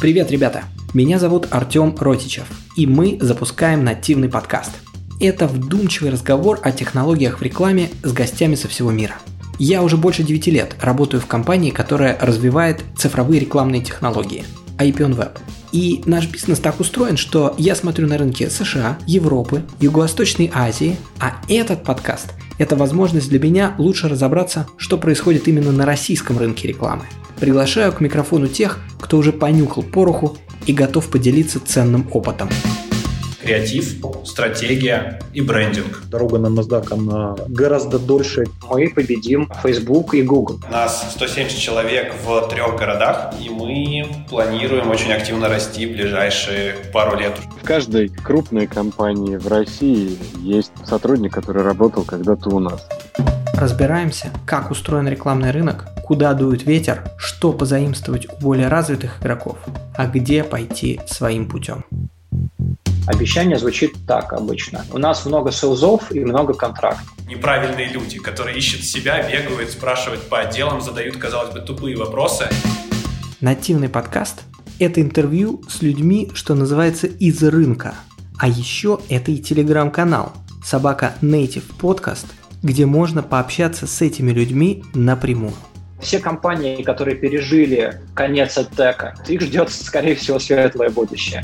Привет, ребята! Меня зовут Артем Ротичев, и мы запускаем нативный подкаст. Это вдумчивый разговор о технологиях в рекламе с гостями со всего мира. Я уже больше 9 лет работаю в компании, которая развивает цифровые рекламные технологии – IPN Web. И наш бизнес так устроен, что я смотрю на рынки США, Европы, Юго-Восточной Азии, а этот подкаст – это возможность для меня лучше разобраться, что происходит именно на российском рынке рекламы – Приглашаю к микрофону тех, кто уже понюхал пороху и готов поделиться ценным опытом. Креатив, стратегия и брендинг. Дорога на NASDAQ, она гораздо дольше. Мы победим Facebook и Google. У нас 170 человек в трех городах, и мы планируем очень активно расти в ближайшие пару лет. В каждой крупной компании в России есть сотрудник, который работал когда-то у нас. Разбираемся, как устроен рекламный рынок, куда дует ветер, что позаимствовать у более развитых игроков, а где пойти своим путем. Обещание звучит так обычно. У нас много селзов и много контрактов. Неправильные люди, которые ищут себя, бегают, спрашивают по отделам, задают, казалось бы, тупые вопросы. Нативный подкаст – это интервью с людьми, что называется, из рынка. А еще это и телеграм-канал «Собака Native Podcast», где можно пообщаться с этими людьми напрямую. Все компании, которые пережили конец оттека, их ждет, скорее всего, светлое будущее.